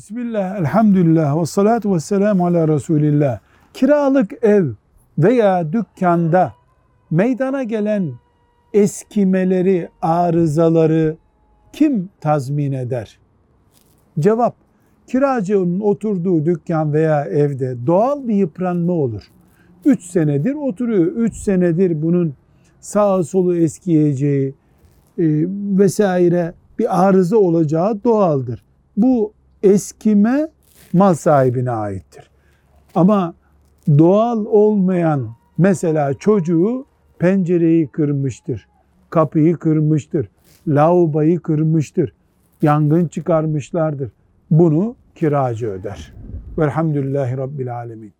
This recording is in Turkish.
Bismillah, elhamdülillah ve salatu ve selamu ala Resulillah. Kiralık ev veya dükkanda meydana gelen eskimeleri, arızaları kim tazmin eder? Cevap, kiracının oturduğu dükkan veya evde doğal bir yıpranma olur. 3 senedir oturuyor, 3 senedir bunun sağı solu eskiyeceği e, vesaire bir arıza olacağı doğaldır. Bu eskime mal sahibine aittir. Ama doğal olmayan mesela çocuğu pencereyi kırmıştır, kapıyı kırmıştır, lavaboyu kırmıştır, yangın çıkarmışlardır. Bunu kiracı öder. Velhamdülillahi Rabbil Alemin.